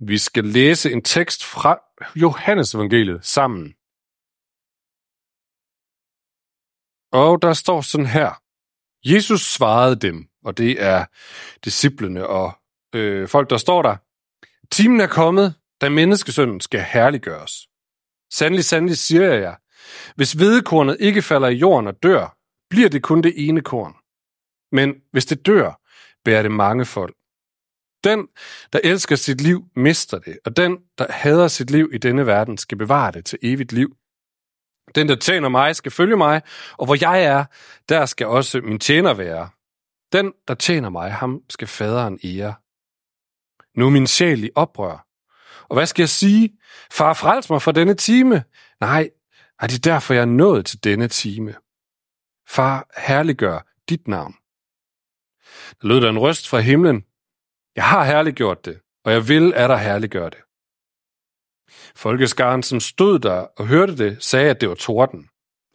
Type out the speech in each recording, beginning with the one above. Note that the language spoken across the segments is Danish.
Vi skal læse en tekst fra Johannes evangeliet sammen. Og der står sådan her. Jesus svarede dem, og det er disciplene og øh, folk, der står der. Timen er kommet, da menneskesønnen skal herliggøres. Sandelig, sandelig siger jeg jer, hvis hvedekornet ikke falder i jorden og dør, bliver det kun det ene korn. Men hvis det dør, bærer det mange folk. Den, der elsker sit liv, mister det, og den, der hader sit liv i denne verden, skal bevare det til evigt liv. Den, der tjener mig, skal følge mig, og hvor jeg er, der skal også min tjener være. Den, der tjener mig, ham skal faderen ære. Nu er min sjæl i oprør. Og hvad skal jeg sige? Far, frels mig fra denne time. Nej, er det derfor, jeg er nået til denne time. Far, herliggør dit navn. Der lød der en røst fra himlen. Jeg har herliggjort det, og jeg vil at der herliggøre det. Folkeskaren, som stod der og hørte det, sagde, at det var torden.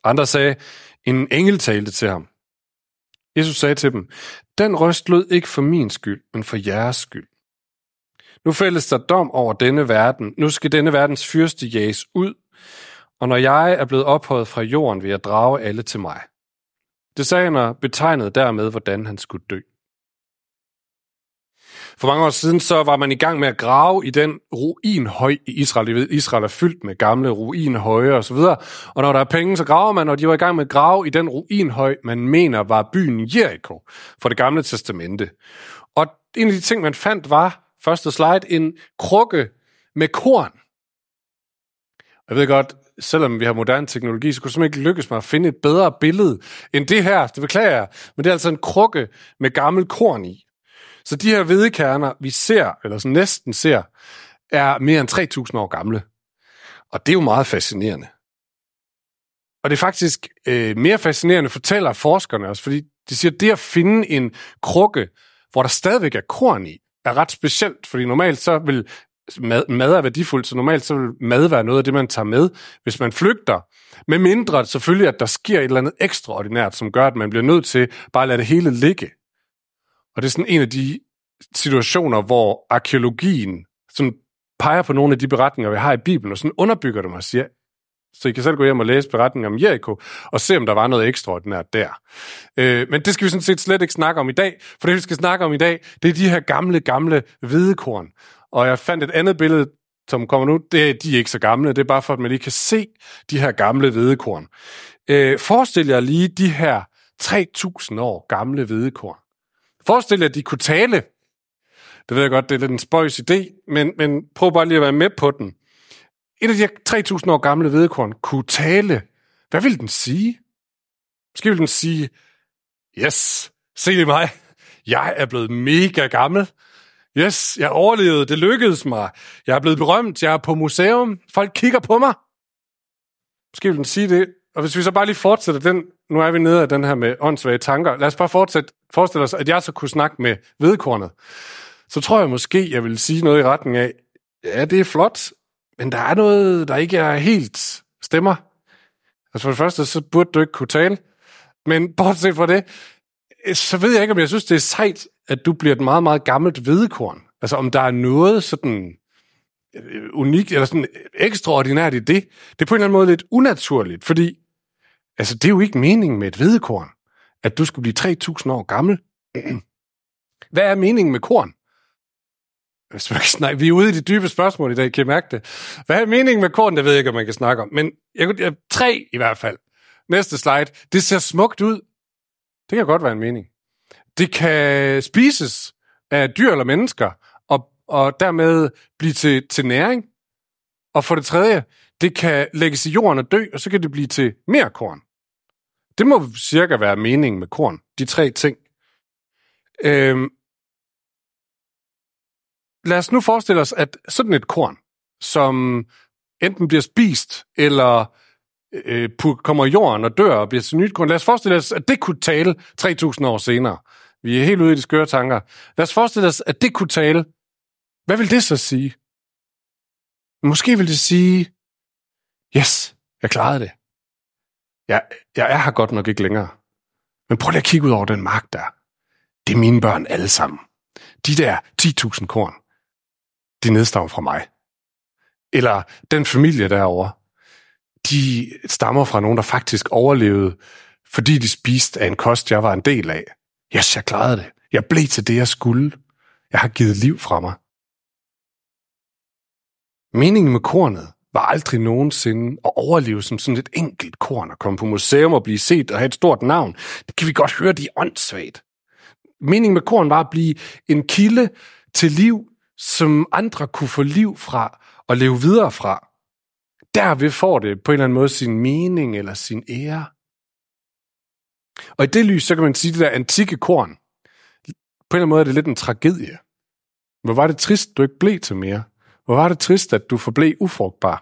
Andre sagde, en engel talte til ham. Jesus sagde til dem, den røst lød ikke for min skyld, men for jeres skyld. Nu fældes der dom over denne verden. Nu skal denne verdens fyrste jages ud, og når jeg er blevet ophøjet fra jorden, vil jeg drage alle til mig. Det sagde han og betegnede dermed, hvordan han skulle dø. For mange år siden så var man i gang med at grave i den ruinhøj i Israel. I ved, Israel er fyldt med gamle ruinhøje og så videre. Og når der er penge, så graver man, og de var i gang med at grave i den ruinhøj, man mener var byen Jericho for det gamle testamente. Og en af de ting, man fandt, var, første slide, en krukke med korn. Jeg ved godt, selvom vi har moderne teknologi, så kunne det simpelthen ikke lykkes mig at finde et bedre billede end det her. Det beklager jeg. Men det er altså en krukke med gammel korn i. Så de her hvedekerner, vi ser, eller sådan næsten ser, er mere end 3.000 år gamle. Og det er jo meget fascinerende. Og det er faktisk øh, mere fascinerende, fortæller forskerne også, fordi de siger, at det at finde en krukke, hvor der stadigvæk er korn i, er ret specielt, fordi normalt så vil mad, mad er værdifuldt, så normalt så vil mad være noget af det, man tager med, hvis man flygter. Med mindre selvfølgelig, at der sker et eller andet ekstraordinært, som gør, at man bliver nødt til bare at lade det hele ligge. Og det er sådan en af de situationer, hvor arkeologien sådan peger på nogle af de beretninger, vi har i Bibelen, og sådan underbygger dem og siger, så I kan selv gå hjem og læse beretningen om Jericho, og se, om der var noget ekstraordinært der. Øh, men det skal vi sådan set slet ikke snakke om i dag, for det, vi skal snakke om i dag, det er de her gamle, gamle hvidekorn. Og jeg fandt et andet billede, som kommer nu. Det er, de er ikke så gamle, det er bare for, at man lige kan se de her gamle hvidekorn. Øh, forestil jer lige de her 3.000 år gamle hvidekorn. Forestil jer, at de kunne tale. Det ved jeg godt, det er lidt en spøjs idé, men, men prøv bare lige at være med på den. Et af de her 3.000 år gamle hvedekorn kunne tale. Hvad vil den sige? Måske vil den sige, yes, se det mig. Jeg er blevet mega gammel. Yes, jeg overlevede. Det lykkedes mig. Jeg er blevet berømt. Jeg er på museum. Folk kigger på mig. Måske vil den sige det. Og hvis vi så bare lige fortsætter den, nu er vi nede af den her med åndssvage tanker. Lad os bare fortsætte, forestille os, at jeg så kunne snakke med vedkornet. Så tror jeg måske, jeg vil sige noget i retning af, ja, det er flot, men der er noget, der ikke er helt stemmer. Altså for det første, så burde du ikke kunne tale. Men bortset fra det, så ved jeg ikke, om jeg synes, det er sejt, at du bliver et meget, meget gammelt hvedekorn. Altså om der er noget sådan øh, unikt eller sådan ekstraordinært i det. Det er på en eller anden måde lidt unaturligt, fordi altså, det er jo ikke meningen med et hvedekorn, at du skulle blive 3.000 år gammel. Hvad er meningen med korn? Hvis man kan snakke, vi er ude i de dybe spørgsmål i dag, kan I mærke det? Hvad er meningen med korn? Det ved jeg ikke, om man kan snakke om. Men jeg, jeg, tre i hvert fald. Næste slide. Det ser smukt ud. Det kan godt være en mening. Det kan spises af dyr eller mennesker, og, og dermed blive til, til næring. Og for det tredje, det kan lægges i jorden og dø, og så kan det blive til mere korn. Det må cirka være meningen med korn, de tre ting. Øhm, lad os nu forestille os, at sådan et korn, som enten bliver spist, eller øh, kommer i jorden og dør og bliver til nyt korn. Lad os forestille os, at det kunne tale 3.000 år senere. Vi er helt ude i de skøre tanker. Lad os forestille os, at det kunne tale. Hvad vil det så sige? Måske vil det sige, yes, jeg klarede det. Jeg, jeg er her godt nok ikke længere. Men prøv lige at kigge ud over den mark der. Det er mine børn alle sammen. De der 10.000 korn de nedstammer fra mig. Eller den familie derovre, de stammer fra nogen, der faktisk overlevede, fordi de spiste af en kost, jeg var en del af. Yes, jeg klarede det. Jeg blev til det, jeg skulle. Jeg har givet liv fra mig. Meningen med kornet var aldrig nogensinde at overleve som sådan et enkelt korn og komme på museum og blive set og have et stort navn. Det kan vi godt høre, de er åndssvagt. Meningen med korn var at blive en kilde til liv, som andre kunne få liv fra og leve videre fra. Derved får det på en eller anden måde sin mening eller sin ære. Og i det lys, så kan man sige, at det der antikke korn, på en eller anden måde er det lidt en tragedie. Hvor var det trist, du ikke blev til mere? Hvor var det trist, at du forblev ufrugtbar?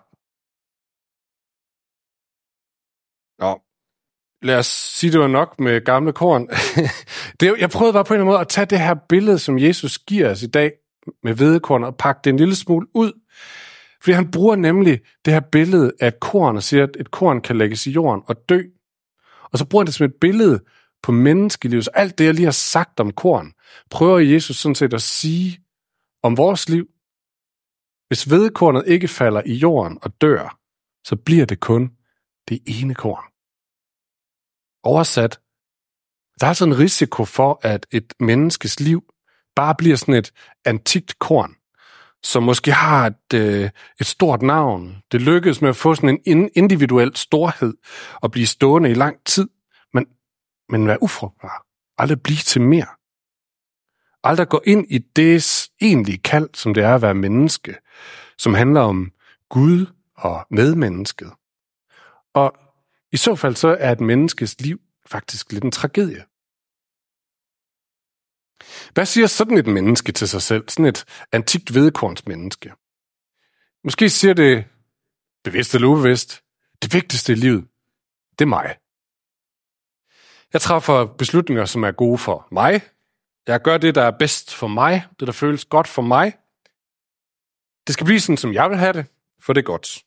Nå, lad os sige, det var nok med gamle korn. det, jeg prøvede bare på en eller anden måde at tage det her billede, som Jesus giver os i dag med hvedekorn, og pakke det en lille smule ud. Fordi han bruger nemlig det her billede af et korn, og siger, at et korn kan lægges i jorden og dø. Og så bruger han det som et billede på menneskelivet. Så alt det, jeg lige har sagt om korn, prøver Jesus sådan set at sige om vores liv. Hvis vedkornet ikke falder i jorden og dør, så bliver det kun det ene korn. Oversat, der er sådan en risiko for, at et menneskes liv bare bliver sådan et antikt korn, som måske har et, øh, et stort navn. Det lykkes med at få sådan en individuel storhed og blive stående i lang tid, men, men være ufrugtbar. Aldrig blive til mere. Aldrig gå ind i det egentlige kald, som det er at være menneske, som handler om Gud og medmennesket. Og i så fald så er et menneskes liv faktisk lidt en tragedie. Hvad siger sådan et menneske til sig selv? Sådan et antikt vedkornsmenneske. Måske siger det, bevidst eller ubevidst, det vigtigste i livet, det er mig. Jeg træffer beslutninger, som er gode for mig. Jeg gør det, der er bedst for mig, det, der føles godt for mig. Det skal blive sådan, som jeg vil have det, for det er godt.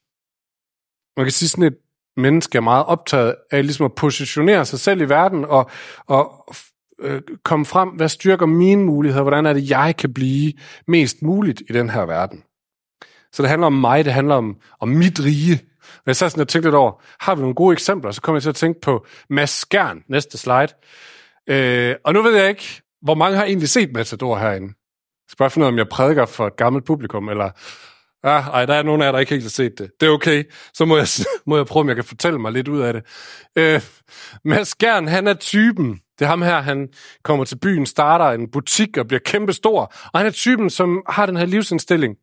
Man kan sige, sådan et menneske er meget optaget af ligesom at positionere sig selv i verden og, og øh, komme frem, hvad styrker mine muligheder, hvordan er det, jeg kan blive mest muligt i den her verden. Så det handler om mig, det handler om, om mit rige. Og jeg sad sådan, og tænkte lidt over, har vi nogle gode eksempler? Så kommer jeg til at tænke på Mads Skjern, næste slide. Øh, og nu ved jeg ikke, hvor mange har egentlig set Matador herinde. Jeg skal bare finde ud af, om jeg prædiker for et gammelt publikum, eller Ah, ej, der er nogen af jer, der ikke helt har set det. Det er okay. Så må jeg, må jeg prøve, om jeg kan fortælle mig lidt ud af det. Øh, Mads Gern, han er typen. Det er ham her, han kommer til byen, starter en butik og bliver kæmpestor. Og han er typen, som har den her livsindstilling.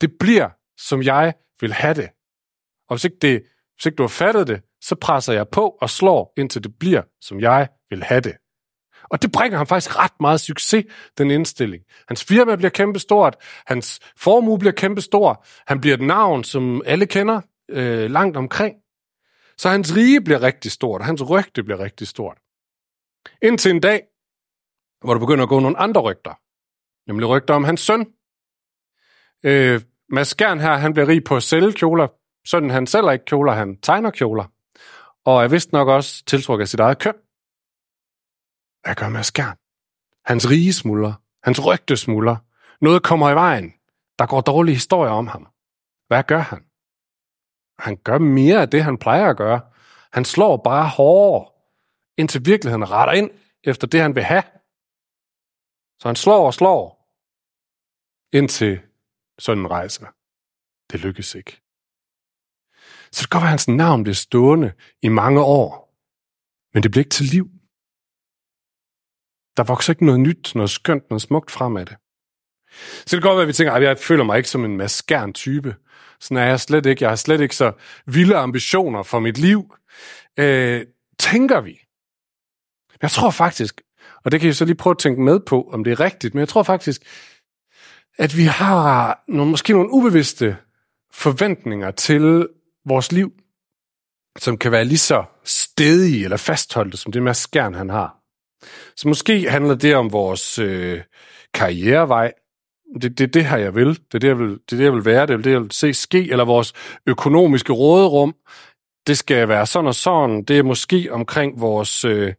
Det bliver, som jeg vil have det. Og hvis ikke, det, hvis ikke du har fattet det, så presser jeg på og slår, indtil det bliver, som jeg vil have det. Og det bringer ham faktisk ret meget succes, den indstilling. Hans firma bliver kæmpestort, hans formue bliver kæmpestor, han bliver et navn, som alle kender øh, langt omkring. Så hans rige bliver rigtig stort, og hans rygte bliver rigtig stort. Indtil en dag, hvor der begynder at gå nogle andre rygter. Nemlig rygter om hans søn. Øh, Mads Skjern her, han bliver rig på at sælge kjoler. Sønnen han sælger ikke kjoler, han tegner kjoler. Og er vist nok også tiltrukket af sit eget køn. Hvad gør Mads Skjern? Hans rige smuldrer. Hans rygte smuldrer. Noget kommer i vejen. Der går dårlige historier om ham. Hvad gør han? Han gør mere af det, han plejer at gøre. Han slår bare hårdere, indtil virkeligheden retter ind efter det, han vil have. Så han slår og slår, indtil sådan rejser. Det lykkes ikke. Så det kan godt være, at hans navn bliver stående i mange år, men det bliver ikke til liv. Der vokser ikke noget nyt, noget skønt, noget smukt frem af det. Så det kan godt være, at vi tænker, at jeg føler mig ikke som en maskern type. Sådan er jeg slet ikke. Jeg har slet ikke så vilde ambitioner for mit liv. Øh, tænker vi. Jeg tror faktisk, og det kan I så lige prøve at tænke med på, om det er rigtigt, men jeg tror faktisk, at vi har nogle, måske nogle ubevidste forventninger til vores liv, som kan være lige så stedige eller fastholdte, som det med skærn, han har. Så måske handler det om vores øh, karrierevej. Det, det er det her, jeg vil. Det er det, jeg vil, det er det, jeg vil være. Det er det, jeg vil se ske. Eller vores økonomiske råderum. Det skal være sådan og sådan. Det er måske omkring vores... Øh,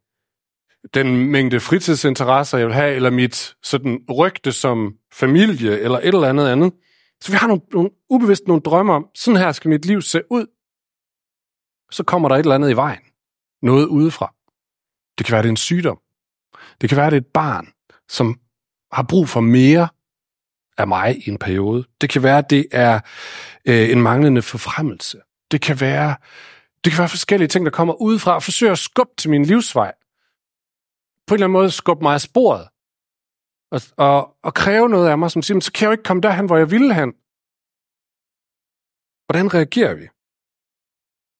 den mængde fritidsinteresser, jeg vil have, eller mit sådan rygte som familie, eller et eller andet andet. Så vi har nogle, nogle ubevidst nogle drømme om, sådan her skal mit liv se ud. Så kommer der et eller andet i vejen. Noget udefra. Det kan være, det er en sygdom. Det kan være, det er et barn, som har brug for mere af mig i en periode. Det kan være, det er øh, en manglende forfremmelse. Det kan være, det kan være forskellige ting, der kommer udefra og forsøger at skubbe til min livsvej. På en eller anden måde skubbe mig af sporet. Og, og, og kræve noget af mig, som siger, så kan jeg jo ikke komme derhen, hvor jeg ville hen. Hvordan reagerer vi?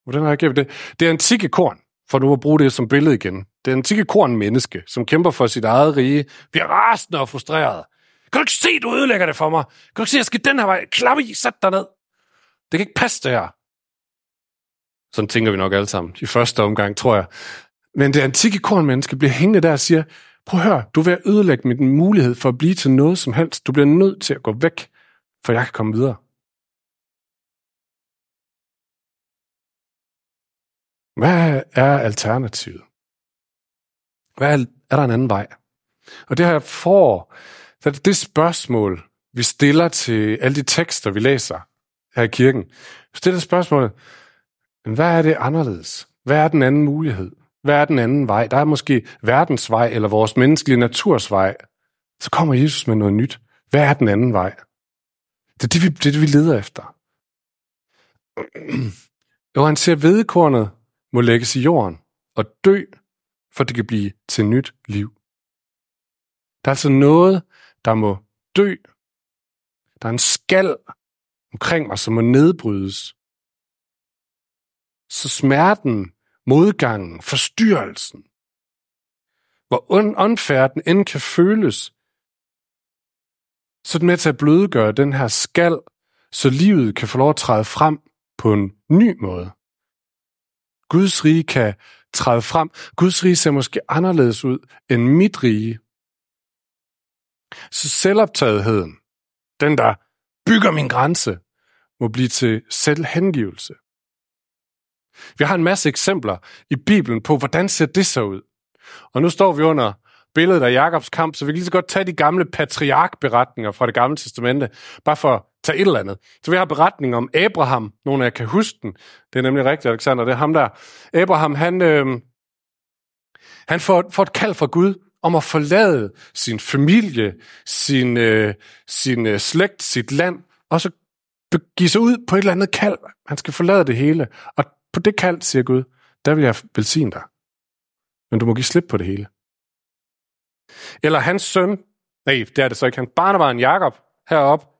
Hvordan reagerer vi det? Det er antikke korn, for nu at bruge det som billede igen. Det er antikke korn menneske, som kæmper for sit eget rige, bliver rasende og frustreret. Kan du ikke se, du ødelægger det for mig? Kan du ikke se, jeg skal den her vej? Klap i, sæt dig ned. Det kan ikke passe det her. Sådan tænker vi nok alle sammen. I første omgang, tror jeg. Men det antikke kornmenneske bliver hængende der og siger, prøv at høre, du vil ødelægge min mulighed for at blive til noget som helst. Du bliver nødt til at gå væk, for jeg kan komme videre. Hvad er alternativet? Hvad er, er der en anden vej? Og det her får, det, det spørgsmål, vi stiller til alle de tekster, vi læser her i kirken, vi stiller spørgsmålet, hvad er det anderledes? Hvad er den anden mulighed? Hvad er den anden vej? Der er måske verdens vej, eller vores menneskelige naturs vej. Så kommer Jesus med noget nyt. Hvad er den anden vej? Det er det, vi, det, er det, vi leder efter. Jo, han ser vedekornet må lægges i jorden og dø, for det kan blive til nyt liv. Der er altså noget, der må dø. Der er en skal omkring mig, som må nedbrydes. Så smerten, modgangen, forstyrrelsen, hvor åndfærden end kan føles, så er den med til at blødgøre den her skal, så livet kan få lov at træde frem på en ny måde. Guds rige kan træde frem. Guds rige ser måske anderledes ud end mit rige. Så selvoptagetheden, den der bygger min grænse, må blive til selvhengivelse. Vi har en masse eksempler i Bibelen på, hvordan ser det så ud. Og nu står vi under billedet af Jakobs kamp, så vi kan lige så godt tage de gamle patriarkberetninger fra det gamle testamente, bare for at tage et eller andet. Så vi har beretningen om Abraham, nogle af jer kan huske den. Det er nemlig rigtigt, Alexander, det er ham der. Abraham, han, øh, han får, får et kald fra Gud om at forlade sin familie, sin, øh, sin øh, slægt, sit land, og så give sig ud på et eller andet kald. Han skal forlade det hele. Og på det kald, siger Gud, der vil jeg velsigne dig. Men du må give slip på det hele. Eller hans søn, nej, det er det så ikke, han barnebarn Jakob herop,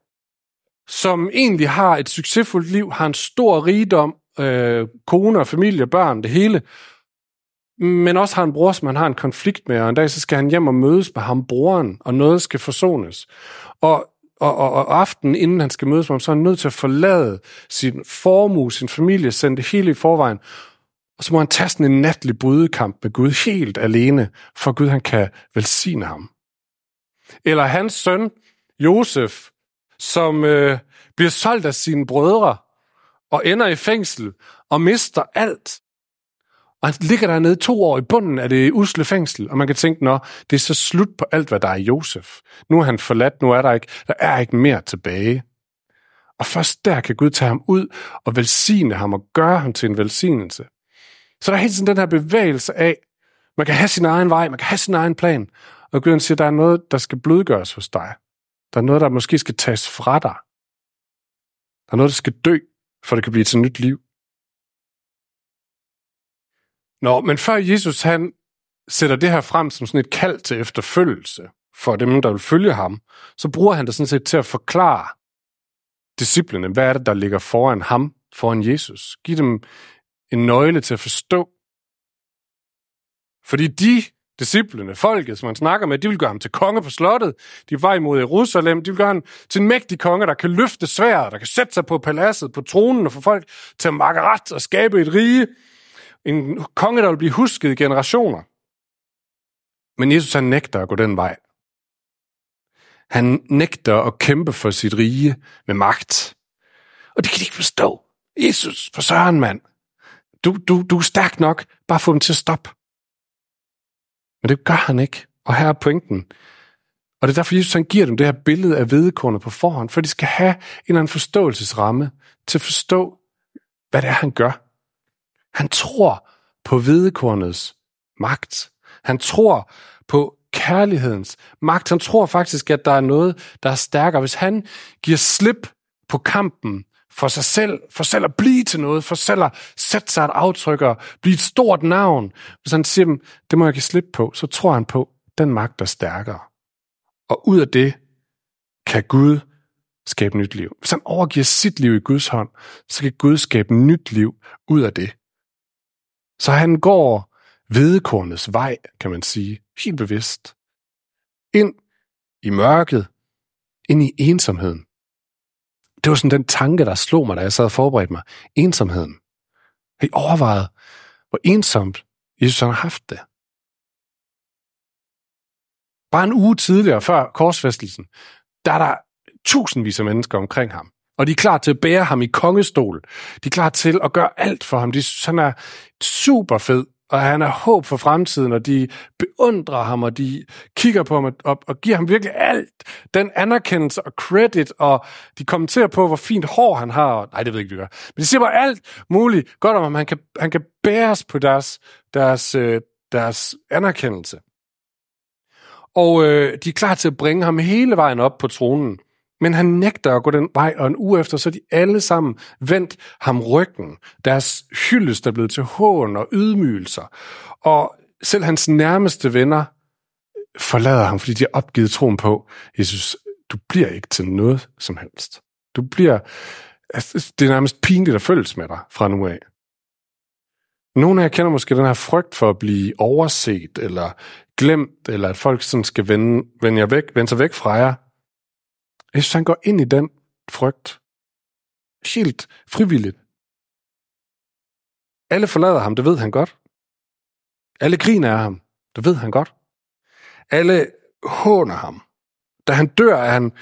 som egentlig har et succesfuldt liv, har en stor rigdom, øh, kone og familie, børn, det hele, men også har en bror, som han har en konflikt med, og en dag så skal han hjem og mødes med ham, broren, og noget skal forsones. Og, og, og, og aftenen, inden han skal mødes med ham, så er han nødt til at forlade sin formue, sin familie, sende det hele i forvejen, og så må han tage sådan en natlig brydekamp med Gud helt alene, for Gud han kan velsigne ham. Eller hans søn, Josef, som øh, bliver solgt af sine brødre og ender i fængsel og mister alt. Og han ligger dernede to år i bunden af det usle fængsel, og man kan tænke, nå, det er så slut på alt, hvad der er i Josef. Nu er han forladt, nu er der ikke, der er ikke mere tilbage. Og først der kan Gud tage ham ud og velsigne ham og gøre ham til en velsignelse. Så der er hele tiden den her bevægelse af, man kan have sin egen vej, man kan have sin egen plan. Og Gud siger, der er noget, der skal blødgøres hos dig. Der er noget, der måske skal tages fra dig. Der er noget, der skal dø, for det kan blive til nyt liv. Nå, men før Jesus han sætter det her frem som sådan et kald til efterfølgelse for dem, der vil følge ham, så bruger han det sådan set til at forklare disciplene, hvad er det, der ligger foran ham, foran Jesus. Giv dem en nøgle til at forstå. Fordi de disciplene, folket, som han snakker med, de vil gøre ham til konge på slottet. De var imod Jerusalem. De vil gøre ham til en mægtig konge, der kan løfte sværet, der kan sætte sig på paladset, på tronen og få folk til at makke ret og skabe et rige. En konge, der vil blive husket i generationer. Men Jesus han nægter at gå den vej. Han nægter at kæmpe for sit rige med magt. Og det kan de ikke forstå. Jesus, for søren mand. Du, du, du er stærk nok. Bare få dem til at stoppe. Men det gør han ikke. Og her er pointen. Og det er derfor, Jesus han giver dem det her billede af vedekornet på forhånd, for de skal have en eller anden forståelsesramme til at forstå, hvad det er, han gør. Han tror på hvedekornets magt. Han tror på kærlighedens magt. Han tror faktisk, at der er noget, der er stærkere. Hvis han giver slip på kampen for sig selv, for selv at blive til noget, for selv at sætte sig et aftryk og blive et stort navn. Hvis han siger dem, det må jeg give slip på, så tror han på, den magt er stærkere. Og ud af det kan Gud skabe nyt liv. Hvis han overgiver sit liv i Guds hånd, så kan Gud skabe nyt liv ud af det. Så han går vedekornets vej, kan man sige, helt bevidst. Ind i mørket, ind i ensomheden. Det var sådan den tanke, der slog mig, da jeg sad og forberedte mig. Ensomheden. Har I overvejet, hvor ensomt Jesus har haft det? Bare en uge tidligere, før korsfæstelsen, der er der tusindvis af mennesker omkring ham. Og de er klar til at bære ham i kongestol. De er klar til at gøre alt for ham. De, han er super fed, og han er håb for fremtiden, og de beundrer ham, og de kigger på ham og, og, og giver ham virkelig alt. Den anerkendelse og credit, og de kommenterer på, hvor fint hår han har. Nej, det ved jeg ikke, de gør. Men de siger bare alt muligt godt om ham. Han kan, han kan bæres på deres, deres, øh, deres anerkendelse. Og øh, de er klar til at bringe ham hele vejen op på tronen. Men han nægter at gå den vej, og en uge efter, så er de alle sammen vendt ham ryggen. Deres hyldest er blevet til hån og ydmygelser. Og selv hans nærmeste venner forlader ham, fordi de har opgivet troen på, Jesus, du bliver ikke til noget som helst. Du bliver, altså, det er nærmest pinligt at følges med dig fra nu af. Nogle af jer kender måske den her frygt for at blive overset, eller glemt, eller at folk sådan skal vende, vende, jer væk, vende sig væk fra jer. Hvis han går ind i den frygt, helt frivilligt. Alle forlader ham, det ved han godt. Alle griner af ham, det ved han godt. Alle håner ham. Da han dør, er han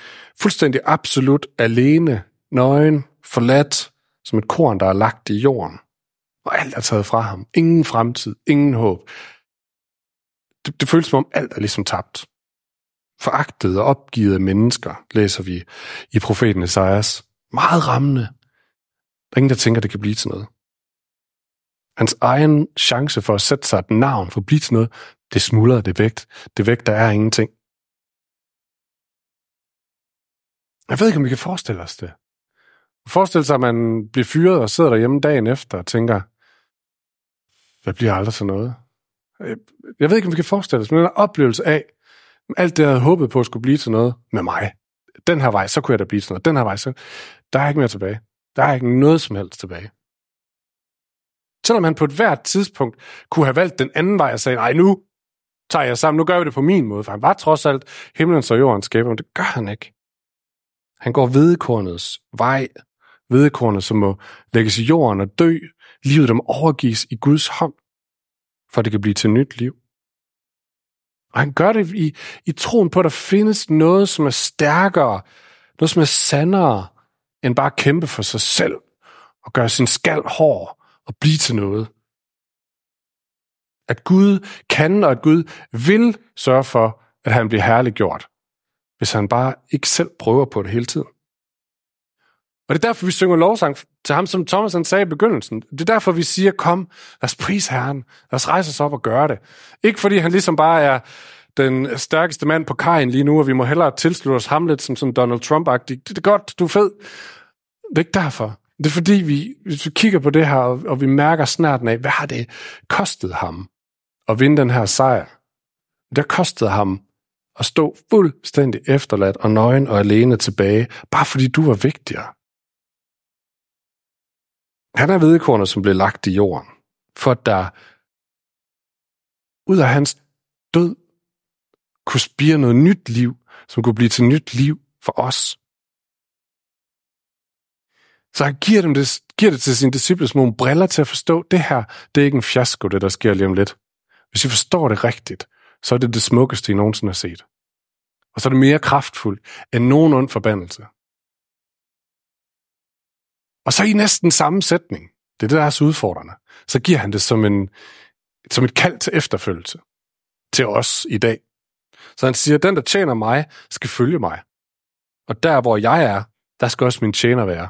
fuldstændig absolut alene, nøgen, forladt, som et korn, der er lagt i jorden. Og alt er taget fra ham. Ingen fremtid, ingen håb. Det, det føles som om alt er ligesom tabt. Foragtede og opgivede mennesker, læser vi i profeten Esajas. Meget rammende. Der er ingen, der tænker, det kan blive til noget. Hans egen chance for at sætte sig et navn for at blive til noget, det smuldrer det væk. Det væk, der er ingenting. Jeg ved ikke, om vi kan forestille os det. Forestil sig, at man bliver fyret og sidder derhjemme dagen efter og tænker, hvad bliver aldrig til noget? Øh, jeg ved ikke, om vi kan forestille os, men en oplevelse af, alt det, jeg havde håbet på, skulle blive til noget med mig. Den her vej, så kunne jeg da blive til noget. Den her vej, så... Der er ikke mere tilbage. Der er ikke noget som helst tilbage. Selvom han på et hvert tidspunkt kunne have valgt den anden vej og sagde, nej, nu tager jeg sammen, nu gør vi det på min måde, for han var trods alt himlens og jordens skaber, men det gør han ikke. Han går vedkornets vej, vedkornet, som må lægges i jorden og dø, livet dem overgives i Guds hånd, for det kan blive til nyt liv. Og han gør det i, i troen på, at der findes noget, som er stærkere, noget, som er sandere, end bare at kæmpe for sig selv og gøre sin skal hård og blive til noget. At Gud kan, og at Gud vil sørge for, at han bliver herliggjort, hvis han bare ikke selv prøver på det hele tiden. Og det er derfor, vi synger lovsang til ham, som Thomas han sagde i begyndelsen. Det er derfor, vi siger, kom, lad os prise Herren. Lad os rejse os op og gøre det. Ikke fordi han ligesom bare er den stærkeste mand på kajen lige nu, og vi må hellere tilslutte os ham lidt som sådan Donald Trump-agtig. Det er godt, du er fed. Det er ikke derfor. Det er fordi, vi, hvis vi kigger på det her, og vi mærker snart af, hvad har det kostet ham at vinde den her sejr? Det kostede ham at stå fuldstændig efterladt og nøgen og alene tilbage, bare fordi du var vigtigere. Han er vedkornet, som blev lagt i jorden, for at der ud af hans død kunne spire noget nyt liv, som kunne blive til nyt liv for os. Så han giver, dem det, giver det til sine disciple som nogle briller til at forstå, det her, det er ikke en fiasko, det der sker lige om lidt. Hvis I forstår det rigtigt, så er det det smukkeste, I nogensinde har set. Og så er det mere kraftfuldt end nogen ond forbandelse. Og så i næsten samme sætning, det er det, der er så udfordrende, så giver han det som, en, som et kald til efterfølgelse til os i dag. Så han siger, den, der tjener mig, skal følge mig. Og der, hvor jeg er, der skal også min tjener være.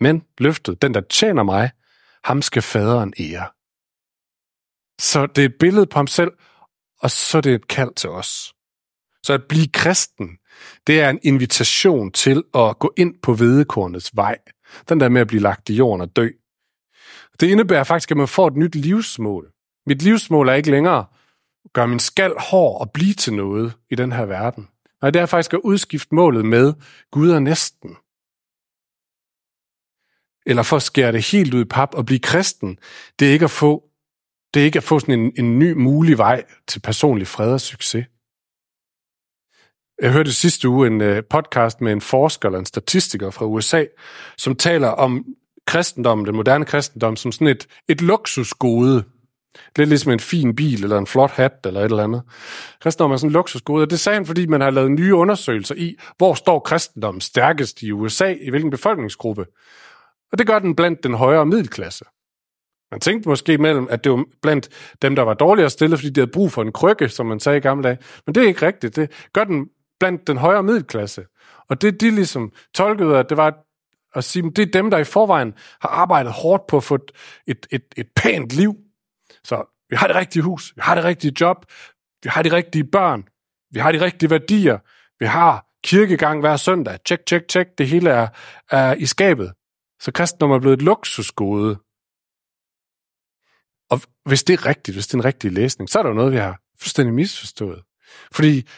Men løftet, den, der tjener mig, ham skal faderen ære. Så det er et billede på ham selv, og så er det et kald til os. Så at blive kristen, det er en invitation til at gå ind på vedekornets vej. Den der med at blive lagt i jorden og dø. Det indebærer faktisk, at man får et nyt livsmål. Mit livsmål er ikke længere at gøre min skal hård og blive til noget i den her verden. Nej, det er faktisk at udskifte målet med Gud og næsten. Eller for at skære det helt ud i pap og blive kristen, det er ikke at få, det er ikke at få sådan en, en ny mulig vej til personlig fred og succes. Jeg hørte sidste uge en øh, podcast med en forsker eller en statistiker fra USA, som taler om kristendommen, den moderne kristendom, som sådan et, et luksusgode. Lidt ligesom en fin bil, eller en flot hat, eller et eller andet. Kristendommen er sådan en luksusgode, og det sagde han, fordi man har lavet nye undersøgelser i, hvor står kristendommen stærkest i USA, i hvilken befolkningsgruppe. Og det gør den blandt den højere middelklasse. Man tænkte måske mellem, at det var blandt dem, der var dårligere stillet, fordi de havde brug for en krykke, som man sagde i gamle dage. Men det er ikke rigtigt. Det gør den blandt den højere middelklasse. Og det de ligesom tolkede, at det var at sige, det er dem, der i forvejen har arbejdet hårdt på at få et, et, et, et pænt liv. Så vi har det rigtige hus, vi har det rigtige job, vi har de rigtige børn, vi har de rigtige værdier, vi har kirkegang hver søndag, tjek, tjek, tjek, det hele er, er i skabet. Så kristendom er blevet et luksusgode. Og hvis det er rigtigt, hvis det er en rigtig læsning, så er der jo noget, vi har fuldstændig misforstået. Fordi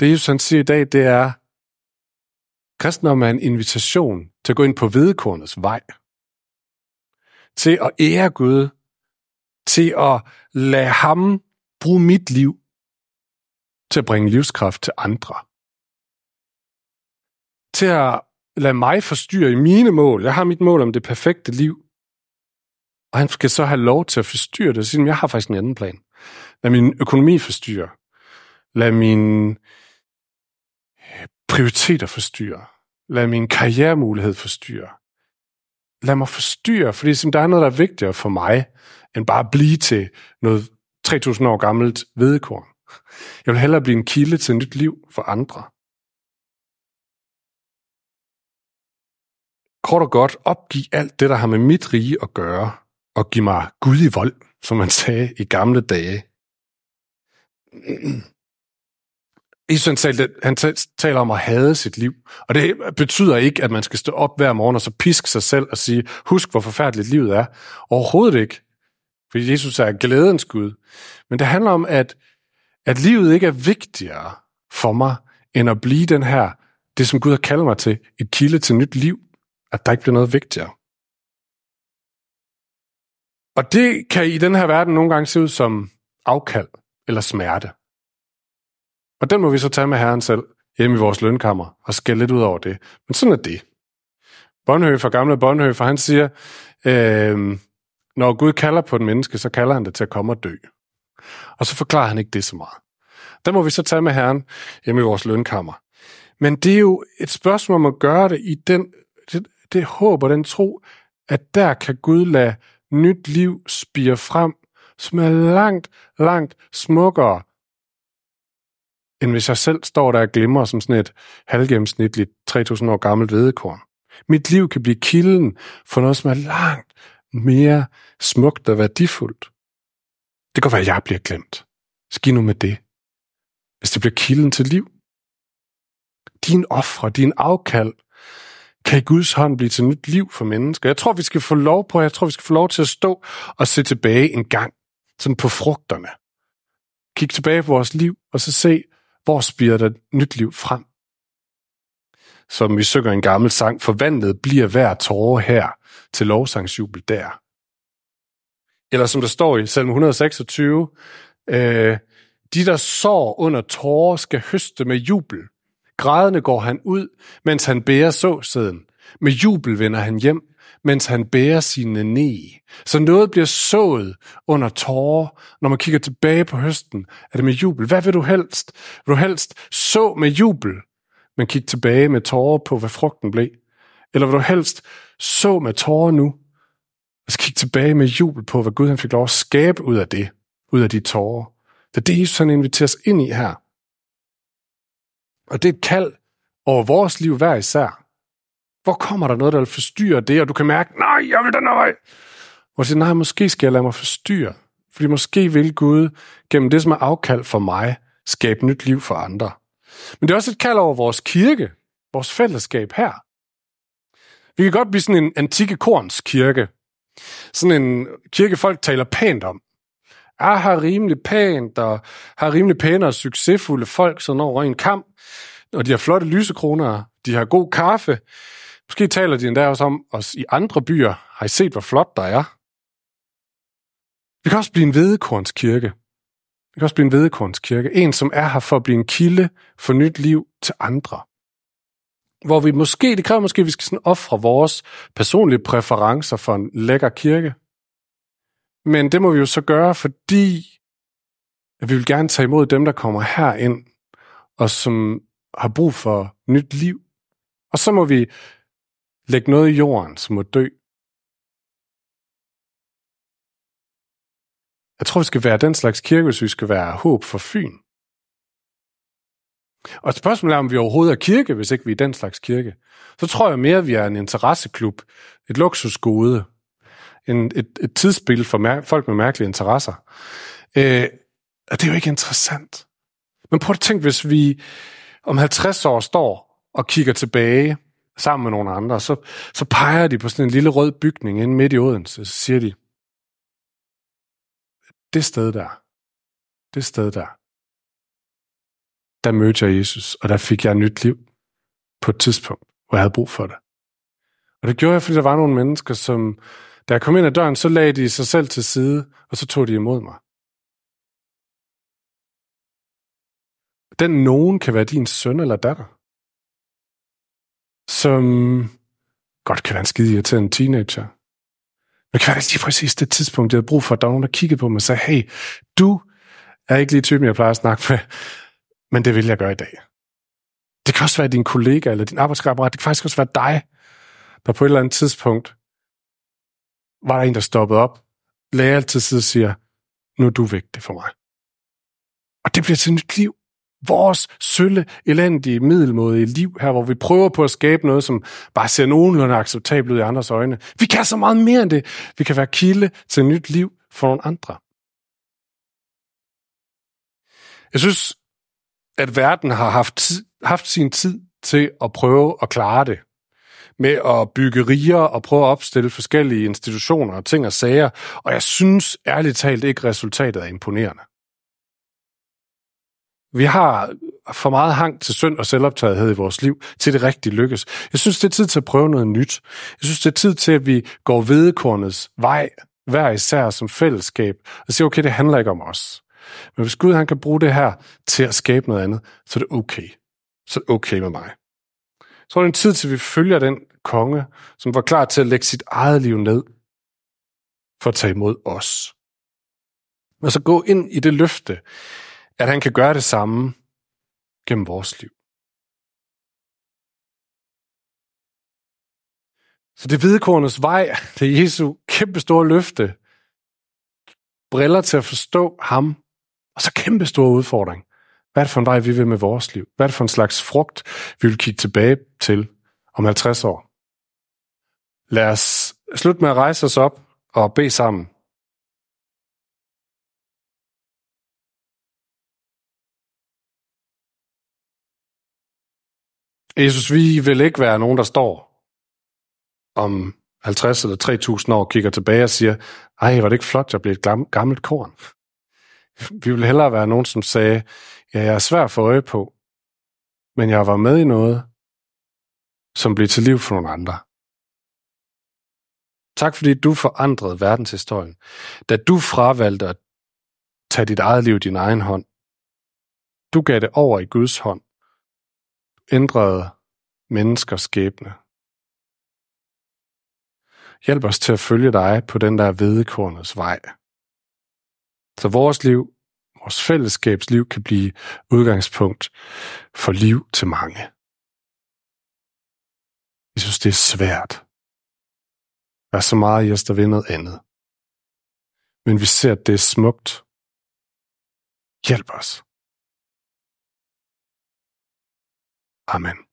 det Jesus han siger i dag, det er, kristendom er en invitation til at gå ind på vedkornets vej. Til at ære Gud. Til at lade ham bruge mit liv til at bringe livskraft til andre. Til at lade mig forstyrre i mine mål. Jeg har mit mål om det perfekte liv. Og han skal så have lov til at forstyrre det, siden jeg har faktisk en anden plan. Lad min økonomi forstyrre. Lad min prioriteter forstyrre. Lad min karrieremulighed forstyrre. Lad mig forstyrre, fordi der er noget, der er vigtigere for mig, end bare at blive til noget 3.000 år gammelt vedekorn. Jeg vil hellere blive en kilde til nyt liv for andre. Kort og godt, opgiv alt det, der har med mit rige at gøre, og giv mig Gud i vold, som man sagde i gamle dage. Jesus han taler, han taler om at hade sit liv, og det betyder ikke, at man skal stå op hver morgen og så piske sig selv og sige, husk hvor forfærdeligt livet er. Overhovedet ikke. For Jesus er glædens Gud. Men det handler om, at, at livet ikke er vigtigere for mig, end at blive den her, det som Gud har kaldet mig til, et kilde til nyt liv. At der ikke bliver noget vigtigere. Og det kan i den her verden nogle gange se ud som afkald eller smerte. Og den må vi så tage med Herren selv hjemme i vores lønkammer og skælde lidt ud over det. Men sådan er det. Bonhoeffer, gamle Bonhoeffer, han siger, øh, når Gud kalder på et menneske, så kalder han det til at komme og dø. Og så forklarer han ikke det så meget. Den må vi så tage med Herren hjemme i vores lønkammer. Men det er jo et spørgsmål om at gøre det i den, det, det håb og den tro, at der kan Gud lade nyt liv spire frem, som er langt, langt smukkere end hvis jeg selv står der og glimmer som sådan et halvgennemsnitligt 3000 år gammelt vedekorn. Mit liv kan blive kilden for noget, som er langt mere smukt og værdifuldt. Det kan være, at jeg bliver glemt. Skiv nu med det. Hvis det bliver kilden til liv. Din ofre, din afkald, kan i Guds hånd blive til nyt liv for mennesker. Jeg tror, vi skal få lov på, jeg tror, vi skal få lov til at stå og se tilbage en gang, sådan på frugterne. Kig tilbage på vores liv, og så se, hvor spirer der nyt liv frem? Som vi synger en gammel sang, forvandlet bliver hver tårer her til lovsangsjubel der. Eller som der står i salm 126, øh, de, der sår under tårer, skal høste med jubel. Grædende går han ud, mens han bærer såsæden. Med jubel vender han hjem, mens han bærer sine næ. Så noget bliver sået under tårer. Når man kigger tilbage på høsten, er det med jubel. Hvad vil du helst? Vil du helst så med jubel, men kigge tilbage med tårer på, hvad frugten blev? Eller vil du helst så med tårer nu, og så kigge tilbage med jubel på, hvad Gud han fik lov at skabe ud af det, ud af de tårer? Det er det, Jesus han inviterer os ind i her. Og det er et kald over vores liv hver især. Hvor kommer der noget, der vil forstyrre det, og du kan mærke, nej, jeg vil den vej. Og du siger, nej, måske skal jeg lade mig forstyrre. Fordi måske vil Gud gennem det, som er afkald for mig, skabe nyt liv for andre. Men det er også et kald over vores kirke, vores fællesskab her. Vi kan godt blive sådan en antikke korns kirke. Sådan en kirke, folk taler pænt om. Er har rimelig pænt, og har rimelig pæne og succesfulde folk, så når en kamp, og de har flotte lysekroner, de har god kaffe. Måske taler de endda også om os i andre byer. Har I set, hvor flot der er? Vi kan også blive en vedekornskirke. Vi kan også blive en vedekornskirke. En, som er her for at blive en kilde for nyt liv til andre. Hvor vi måske, det kræver måske, at vi skal sådan ofre vores personlige præferencer for en lækker kirke. Men det må vi jo så gøre, fordi at vi vil gerne tage imod dem, der kommer herind, og som har brug for nyt liv. Og så må vi Læg noget i jorden, som må dø. Jeg tror, vi skal være den slags kirke, hvis vi skal være håb for Fyn. Og spørgsmålet er, om vi overhovedet er kirke, hvis ikke vi er den slags kirke. Så tror jeg mere, at vi er en interesseklub, et luksusgode, en, et, et tidsspil for mær- folk med mærkelige interesser. Øh, og det er jo ikke interessant. Men prøv at tænke, hvis vi om 50 år står og kigger tilbage sammen med nogle andre, så, så peger de på sådan en lille rød bygning inde midt i Odense, så siger de, det sted der, det sted der, der mødte jeg Jesus, og der fik jeg nyt liv på et tidspunkt, hvor jeg havde brug for det. Og det gjorde jeg, fordi der var nogle mennesker, som, da jeg kom ind ad døren, så lagde de sig selv til side, og så tog de imod mig. Den nogen kan være din søn eller datter, som godt kan være en skide irriterende teenager, men kan være lige præcis det tidspunkt, jeg havde brug for, at der var nogen, der kiggede på mig og sagde, hey, du er ikke lige typen, jeg plejer at snakke med, men det vil jeg gøre i dag. Det kan også være din kollega eller din arbejdskammerat. Det kan faktisk også være dig, der på et eller andet tidspunkt var der en, der stoppede op, lagde alt til side og siger, nu er du vigtig for mig. Og det bliver til nyt liv vores sølle, elendige, middelmådige liv her, hvor vi prøver på at skabe noget, som bare ser nogenlunde acceptabelt ud i andres øjne. Vi kan så meget mere end det. Vi kan være kilde til et nyt liv for nogle andre. Jeg synes, at verden har haft, tid, haft sin tid til at prøve at klare det. Med at bygge riger og prøve at opstille forskellige institutioner og ting og sager. Og jeg synes ærligt talt ikke, resultatet er imponerende. Vi har for meget hang til synd og selvoptagethed i vores liv, til det rigtigt lykkes. Jeg synes, det er tid til at prøve noget nyt. Jeg synes, det er tid til, at vi går vedekornets vej, hver især som fællesskab, og siger, okay, det handler ikke om os. Men hvis Gud han kan bruge det her til at skabe noget andet, så er det okay. Så er det okay med mig. Så er det en tid til, at vi følger den konge, som var klar til at lægge sit eget liv ned for at tage imod os. Og så gå ind i det løfte, at han kan gøre det samme gennem vores liv. Så det hvidekornets vej, det er Jesu kæmpe store løfte, briller til at forstå ham, og så kæmpe store udfordring. Hvad er det for en vej, vi vil med vores liv? Hvad er det for en slags frugt, vi vil kigge tilbage til om 50 år? Lad os slutte med at rejse os op og bede sammen. Jesus, vi vil ikke være nogen, der står om 50 eller 3.000 år og kigger tilbage og siger, ej, var det ikke flot, jeg blev et gammelt korn. Vi vil hellere være nogen, som sagde, ja, jeg er svær at få øje på, men jeg var med i noget, som blev til liv for nogle andre. Tak fordi du forandrede verdenshistorien, da du fravalgte at tage dit eget liv i din egen hånd. Du gav det over i Guds hånd ændrede menneskers skæbne. Hjælp os til at følge dig på den der vedekornets vej. Så vores liv, vores fællesskabsliv kan blive udgangspunkt for liv til mange. Jeg synes, det er svært. Der er så meget i os, der vil noget andet. Men vi ser, at det er smukt. Hjælp os. Amen.